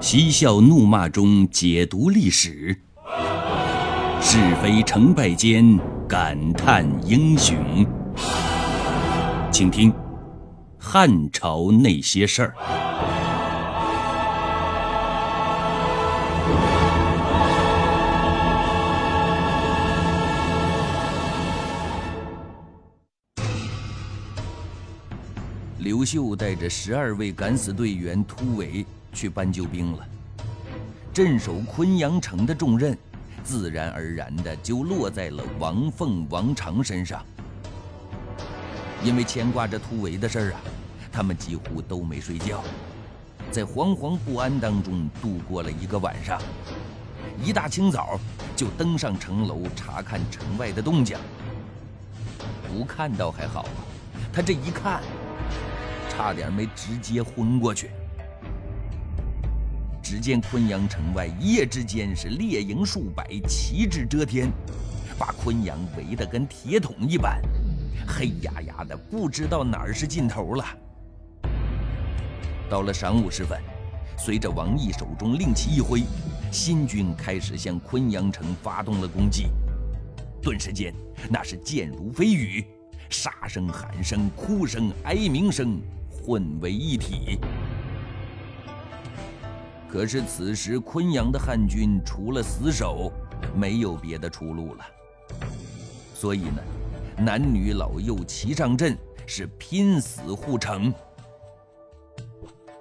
嬉笑怒骂中解读历史，是非成败间感叹英雄。请听《汉朝那些事儿》。刘秀带着十二位敢死队员突围去搬救兵了，镇守昆阳城的重任，自然而然的就落在了王凤、王常身上。因为牵挂着突围的事儿啊，他们几乎都没睡觉，在惶惶不安当中度过了一个晚上。一大清早就登上城楼查看城外的动静。不看到还好啊，他这一看。差点没直接昏过去。只见昆阳城外一夜之间是列营数百，旗帜遮天，把昆阳围得跟铁桶一般，黑压压的，不知道哪儿是尽头了。到了晌午时分，随着王毅手中令旗一挥，新军开始向昆阳城发动了攻击。顿时间，那是箭如飞雨，杀声、喊声、哭声、哀鸣声。混为一体。可是此时昆阳的汉军除了死守，没有别的出路了。所以呢，男女老幼齐上阵，是拼死护城。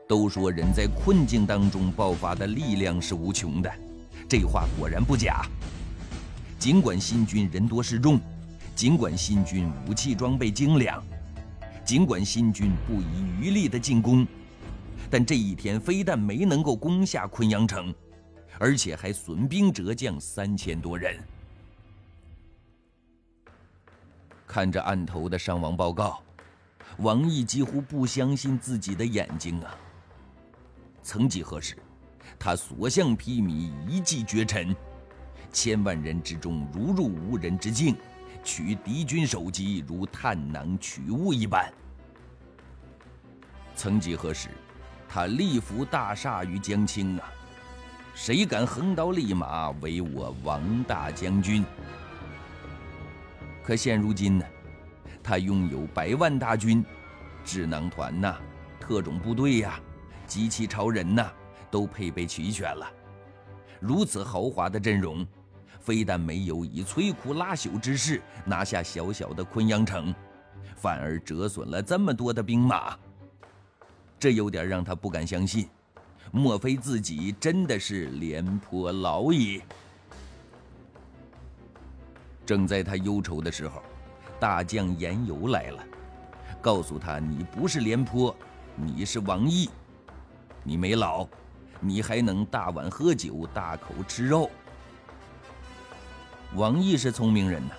都说人在困境当中爆发的力量是无穷的，这话果然不假。尽管新军人多势众，尽管新军武器装备精良。尽管新军不遗余力的进攻，但这一天非但没能够攻下昆阳城，而且还损兵折将三千多人。看着案头的伤亡报告，王毅几乎不相信自己的眼睛啊！曾几何时，他所向披靡，一骑绝尘，千万人之中如入无人之境。取敌军首级如探囊取物一般。曾几何时，他力扶大厦于江青啊！谁敢横刀立马为我王大将军？可现如今呢？他拥有百万大军，智囊团呐，特种部队呀，机器超人呐，都配备齐全了。如此豪华的阵容。非但没有以摧枯拉朽之势拿下小小的昆阳城，反而折损了这么多的兵马，这有点让他不敢相信。莫非自己真的是廉颇老矣？正在他忧愁的时候，大将严尤来了，告诉他：“你不是廉颇，你是王毅。你没老，你还能大碗喝酒，大口吃肉。”王毅是聪明人呐，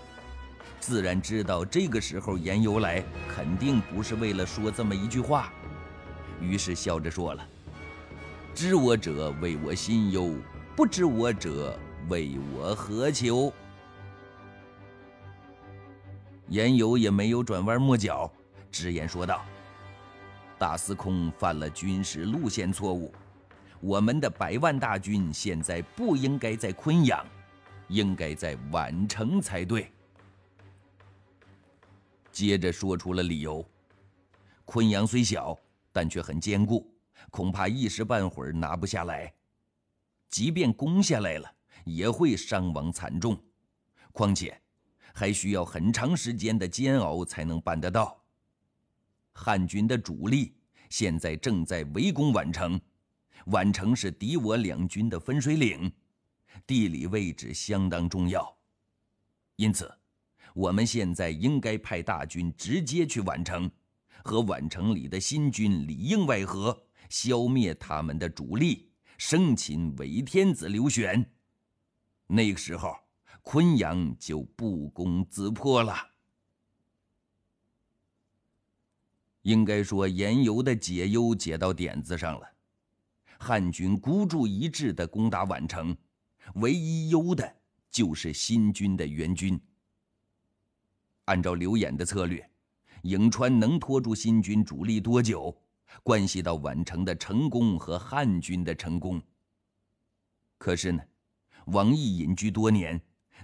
自然知道这个时候严尤来肯定不是为了说这么一句话，于是笑着说了：“知我者为我心忧，不知我者为我何求。”言友也没有转弯抹角，直言说道：“大司空犯了军事路线错误，我们的百万大军现在不应该在昆阳。”应该在宛城才对。接着说出了理由：昆阳虽小，但却很坚固，恐怕一时半会儿拿不下来。即便攻下来了，也会伤亡惨重。况且，还需要很长时间的煎熬才能办得到。汉军的主力现在正在围攻宛城，宛城是敌我两军的分水岭。地理位置相当重要，因此，我们现在应该派大军直接去宛城，和宛城里的新军里应外合，消灭他们的主力，生擒伪天子刘玄。那个时候，昆阳就不攻自破了。应该说，严尤的解忧解到点子上了。汉军孤注一掷的攻打宛城。唯一忧的就是新军的援军。按照刘演的策略，颍川能拖住新军主力多久，关系到宛城的成功和汉军的成功。可是呢，王毅隐居多年，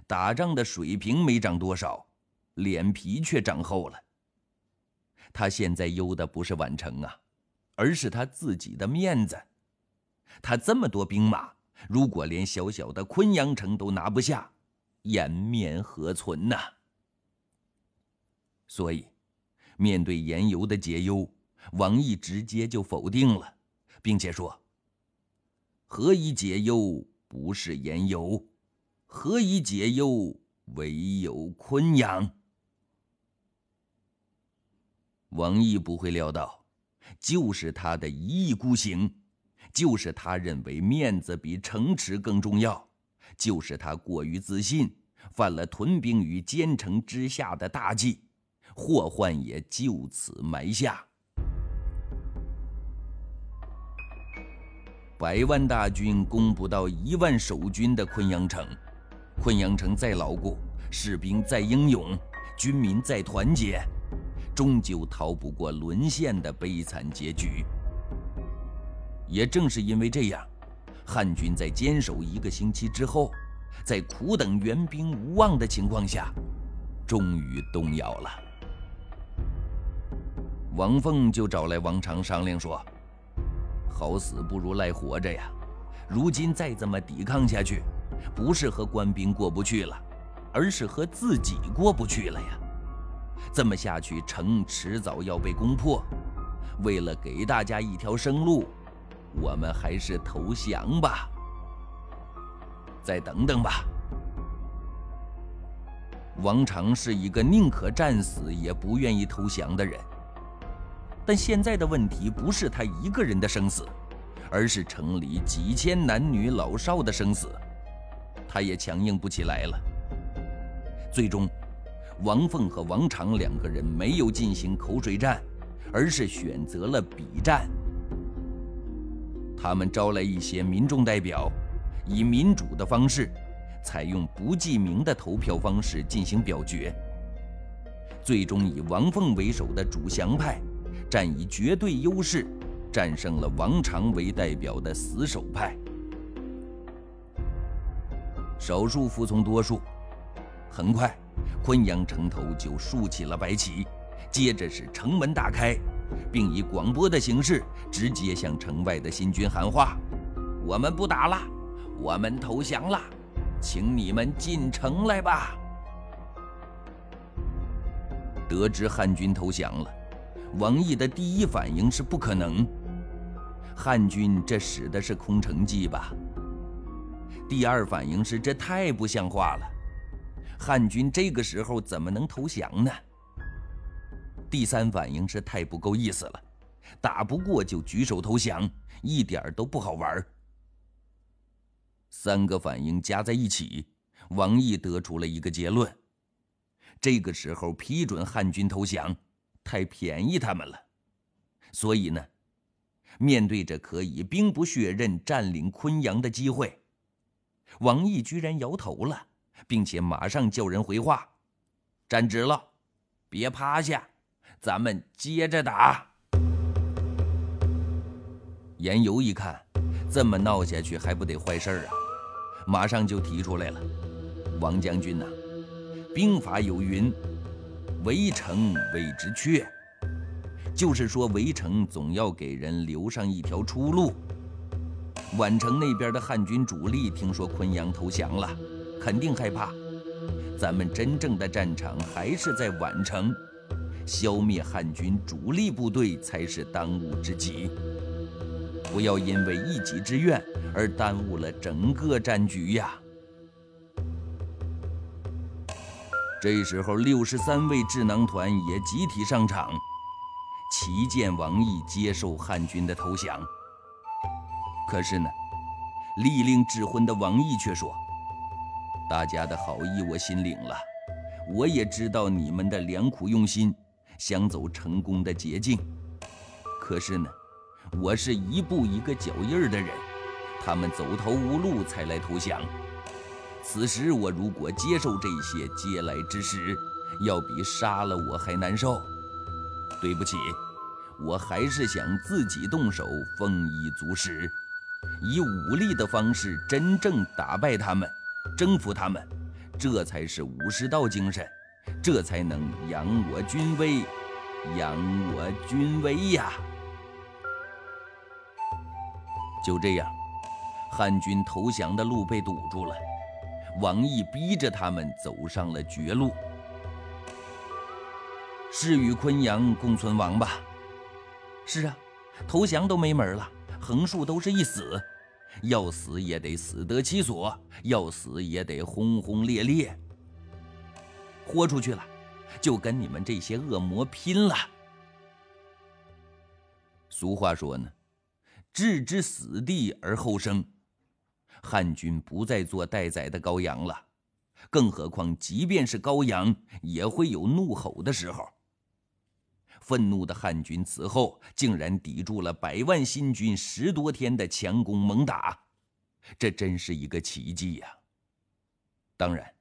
打仗的水平没长多少，脸皮却长厚了。他现在忧的不是宛城啊，而是他自己的面子。他这么多兵马，如果连小小的昆阳城都拿不下，颜面何存呐？所以，面对严尤的解忧，王毅直接就否定了，并且说：“何以解忧？不是严尤，何以解忧？唯有昆阳。”王毅不会料到，就是他的一意孤行，就是他认为面子比城池更重要，就是他过于自信，犯了屯兵于坚城之下的大忌。祸患也就此埋下。百万大军攻不到一万守军的昆阳城，昆阳城再牢固，士兵再英勇，军民再团结，终究逃不过沦陷的悲惨结局。也正是因为这样，汉军在坚守一个星期之后，在苦等援兵无望的情况下，终于动摇了。王凤就找来王常商量说：“好死不如赖活着呀！如今再这么抵抗下去，不是和官兵过不去了，而是和自己过不去了呀！这么下去，城迟早要被攻破。为了给大家一条生路，我们还是投降吧。再等等吧。”王常是一个宁可战死也不愿意投降的人。但现在的问题不是他一个人的生死，而是城里几千男女老少的生死，他也强硬不起来了。最终，王凤和王常两个人没有进行口水战，而是选择了比战。他们招来一些民众代表，以民主的方式，采用不记名的投票方式进行表决。最终以王凤为首的主降派。占以绝对优势，战胜了王常为代表的死守派。少数服从多数，很快，昆阳城头就竖起了白旗，接着是城门大开，并以广播的形式直接向城外的新军喊话：“我们不打了，我们投降了，请你们进城来吧。”得知汉军投降了。王毅的第一反应是不可能，汉军这使的是空城计吧？第二反应是这太不像话了，汉军这个时候怎么能投降呢？第三反应是太不够意思了，打不过就举手投降，一点都不好玩。三个反应加在一起，王毅得出了一个结论：这个时候批准汉军投降。太便宜他们了，所以呢，面对着可以兵不血刃占领昆阳的机会，王毅居然摇头了，并且马上叫人回话：“站直了，别趴下，咱们接着打。”严尤一看，这么闹下去还不得坏事啊，马上就提出来了：“王将军呐，兵法有云。”围城谓之阙，就是说围城总要给人留上一条出路。宛城那边的汉军主力听说昆阳投降了，肯定害怕。咱们真正的战场还是在宛城，消灭汉军主力部队才是当务之急。不要因为一己之怨而耽误了整个战局呀！这时候，六十三位智囊团也集体上场，旗舰王毅接受汉军的投降。可是呢，立令智昏的王毅却说：“大家的好意我心领了，我也知道你们的良苦用心，想走成功的捷径。可是呢，我是一步一个脚印的人，他们走投无路才来投降。”此时我如果接受这些嗟来之食，要比杀了我还难受。对不起，我还是想自己动手丰衣足食。以武力的方式真正打败他们，征服他们，这才是武士道精神，这才能扬我军威，扬我军威呀！就这样，汉军投降的路被堵住了，王毅逼着他们走上了绝路。是与昆阳共存亡吧？是啊，投降都没门了，横竖都是一死，要死也得死得其所，要死也得轰轰烈烈。豁出去了，就跟你们这些恶魔拼了。俗话说呢，置之死地而后生。汉军不再做待宰的羔羊了，更何况，即便是羔羊，也会有怒吼的时候。愤怒的汉军此后竟然抵住了百万新军十多天的强攻猛打，这真是一个奇迹呀！当然，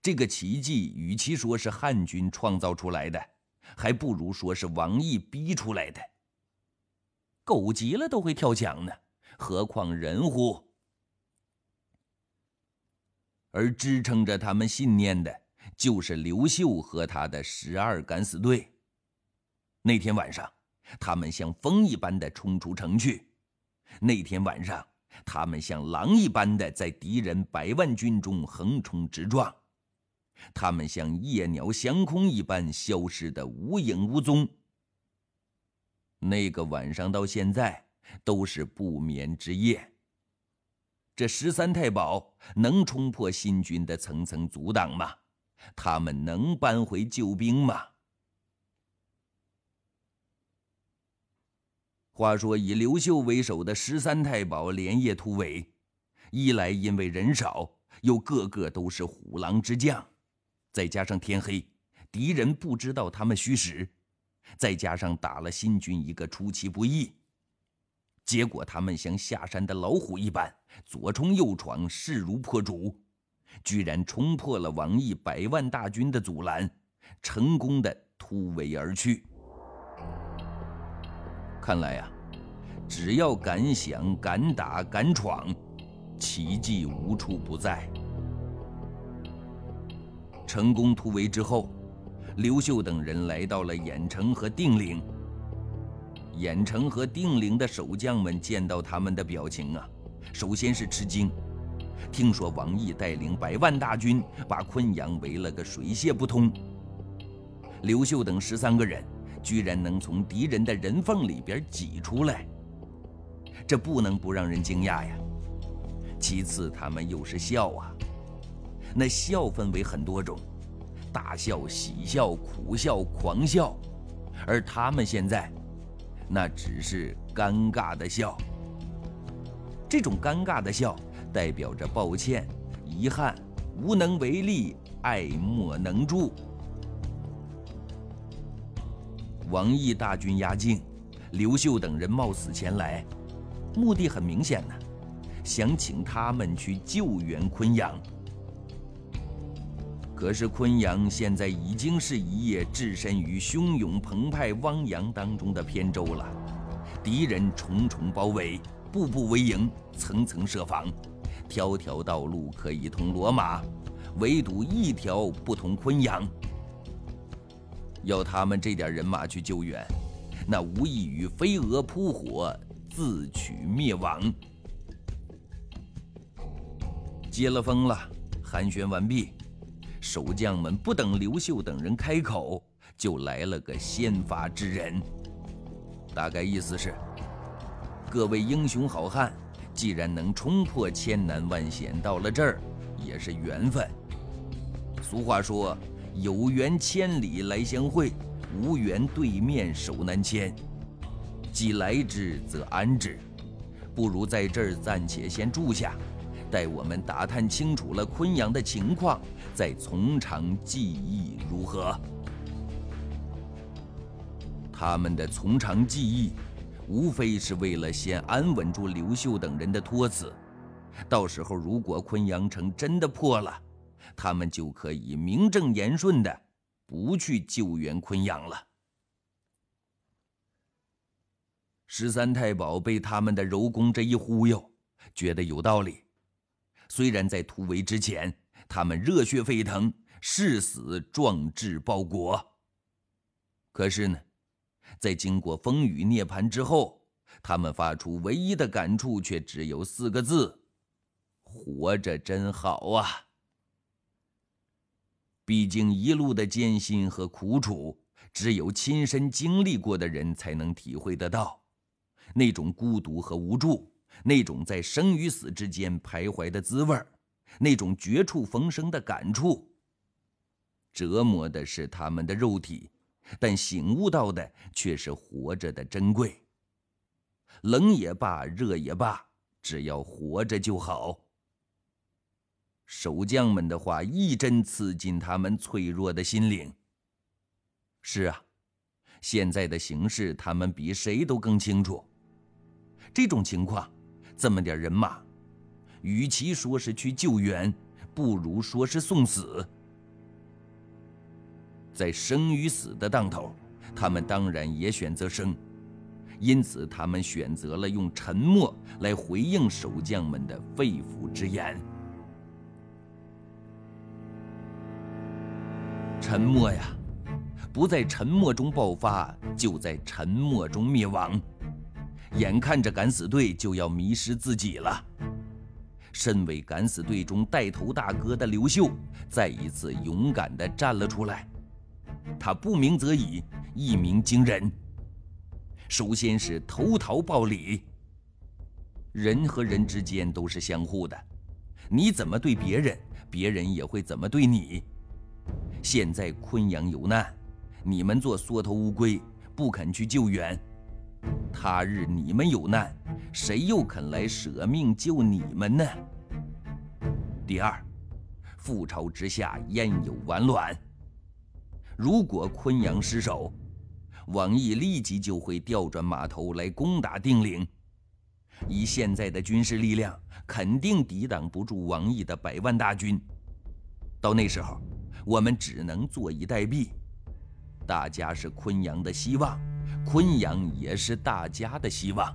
这个奇迹与其说是汉军创造出来的，还不如说是王毅逼出来的。狗急了都会跳墙呢，何况人乎？而支撑着他们信念的，就是刘秀和他的十二敢死队。那天晚上，他们像风一般的冲出城去；那天晚上，他们像狼一般的在敌人百万军中横冲直撞；他们像夜鸟降空一般消失的无影无踪。那个晚上到现在都是不眠之夜。这十三太保能冲破新军的层层阻挡吗？他们能扳回救兵吗？话说，以刘秀为首的十三太保连夜突围，一来因为人少，又个个都是虎狼之将，再加上天黑，敌人不知道他们虚实，再加上打了新军一个出其不意，结果他们像下山的老虎一般，左冲右闯，势如破竹，居然冲破了王毅百万大军的阻拦，成功的突围而去。看来呀，只要敢想、敢打、敢闯，奇迹无处不在。成功突围之后，刘秀等人来到了郾城和定陵。郾城和定陵的守将们见到他们的表情啊，首先是吃惊，听说王毅带领百万大军把昆阳围了个水泄不通，刘秀等十三个人。居然能从敌人的人缝里边挤出来，这不能不让人惊讶呀。其次，他们又是笑啊，那笑分为很多种，大笑、喜笑、苦笑、狂笑，而他们现在，那只是尴尬的笑。这种尴尬的笑，代表着抱歉、遗憾、无能为力、爱莫能助。王毅大军压境，刘秀等人冒死前来，目的很明显呢，想请他们去救援昆阳。可是昆阳现在已经是一叶置身于汹涌澎湃汪洋当中的扁舟了，敌人重重包围，步步为营，层层设防，条条道路可以通罗马，唯独一条不通昆阳。要他们这点人马去救援，那无异于飞蛾扑火，自取灭亡。接了风了，寒暄完毕，守将们不等刘秀等人开口，就来了个先发制人。大概意思是：各位英雄好汉，既然能冲破千难万险到了这儿，也是缘分。俗话说。有缘千里来相会，无缘对面手难牵。既来之则安之，不如在这儿暂且先住下，待我们打探清楚了昆阳的情况，再从长计议，如何？他们的从长计议，无非是为了先安稳住刘秀等人的托辞，到时候如果昆阳城真的破了。他们就可以名正言顺的不去救援昆阳了。十三太保被他们的柔公这一忽悠，觉得有道理。虽然在突围之前，他们热血沸腾，誓死壮志报国，可是呢，在经过风雨涅槃之后，他们发出唯一的感触却只有四个字：活着真好啊！毕竟一路的艰辛和苦楚，只有亲身经历过的人才能体会得到，那种孤独和无助。那种在生与死之间徘徊的滋味那种绝处逢生的感触，折磨的是他们的肉体，但醒悟到的却是活着的珍贵。冷也罢，热也罢，只要活着就好。守将们的话一针刺进他们脆弱的心灵。是啊，现在的形势，他们比谁都更清楚。这种情况。这么点人马，与其说是去救援，不如说是送死。在生与死的当头，他们当然也选择生，因此他们选择了用沉默来回应守将们的肺腑之言。沉默呀，不在沉默中爆发，就在沉默中灭亡。眼看着敢死队就要迷失自己了，身为敢死队中带头大哥的刘秀，再一次勇敢地站了出来。他不鸣则已，一鸣惊人。首先是投桃报李。人和人之间都是相互的，你怎么对别人，别人也会怎么对你。现在昆阳有难，你们做缩头乌龟，不肯去救援。他日你们有难，谁又肯来舍命救你们呢？第二，覆巢之下焉有完卵？如果昆阳失守，王毅立即就会调转马头来攻打定陵。以现在的军事力量，肯定抵挡不住王毅的百万大军。到那时候，我们只能坐以待毙。大家是昆阳的希望。昆阳也是大家的希望，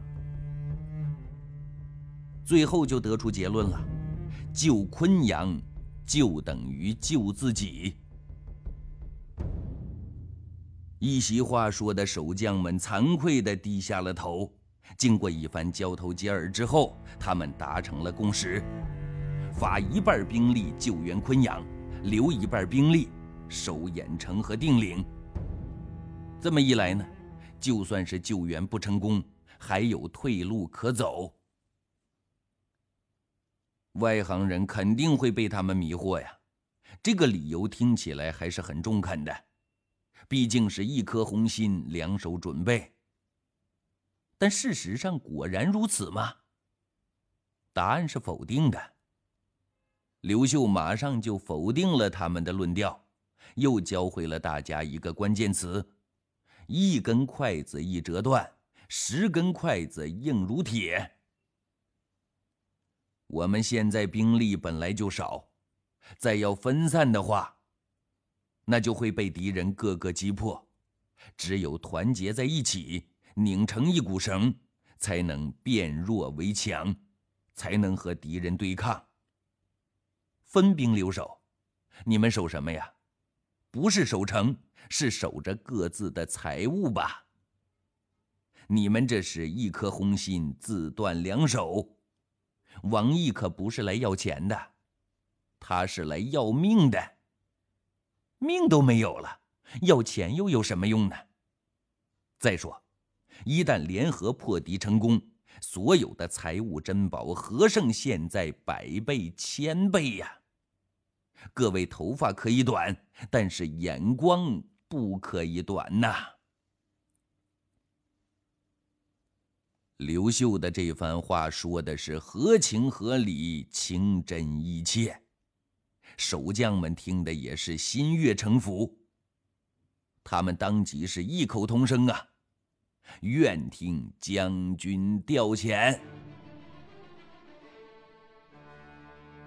最后就得出结论了：救昆阳，就等于救自己。一席话说的守将们惭愧地低下了头。经过一番交头接耳之后，他们达成了共识：发一半兵力救援昆阳，留一半兵力守郾城和定陵。这么一来呢？就算是救援不成功，还有退路可走。外行人肯定会被他们迷惑呀，这个理由听起来还是很中肯的，毕竟是一颗红心，两手准备。但事实上果然如此吗？答案是否定的。刘秀马上就否定了他们的论调，又教会了大家一个关键词。一根筷子一折断，十根筷子硬如铁。我们现在兵力本来就少，再要分散的话，那就会被敌人各个击破。只有团结在一起，拧成一股绳，才能变弱为强，才能和敌人对抗。分兵留守，你们守什么呀？不是守城。是守着各自的财物吧？你们这是一颗红心自断两手。王毅可不是来要钱的，他是来要命的。命都没有了，要钱又有什么用呢？再说，一旦联合破敌成功，所有的财物珍宝何胜现在百倍千倍呀？各位头发可以短，但是眼光。不可以短呐！刘秀的这番话说的是合情合理、情真意切，守将们听的也是心悦诚服。他们当即是异口同声啊：“愿听将军调遣。”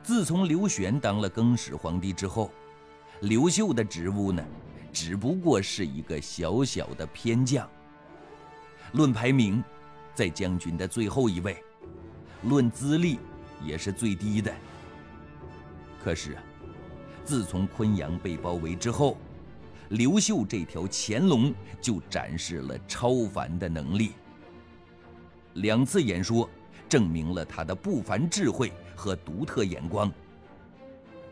自从刘玄当了更始皇帝之后，刘秀的职务呢？只不过是一个小小的偏将。论排名，在将军的最后一位，论资历也是最低的。可是，自从昆阳被包围之后，刘秀这条潜龙就展示了超凡的能力。两次演说证明了他的不凡智慧和独特眼光。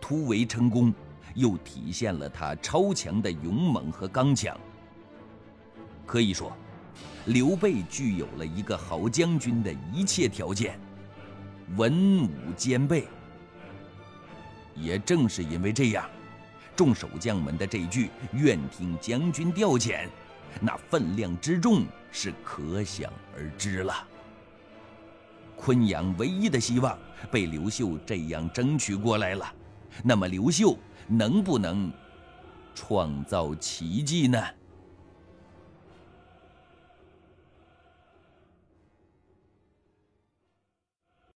突围成功，又体现了他超强的勇猛和刚强。可以说，刘备具有了一个好将军的一切条件，文武兼备。也正是因为这样，众守将们的这句“愿听将军调遣”，那分量之重是可想而知了。昆阳唯一的希望被刘秀这样争取过来了，那么刘秀能不能创造奇迹呢？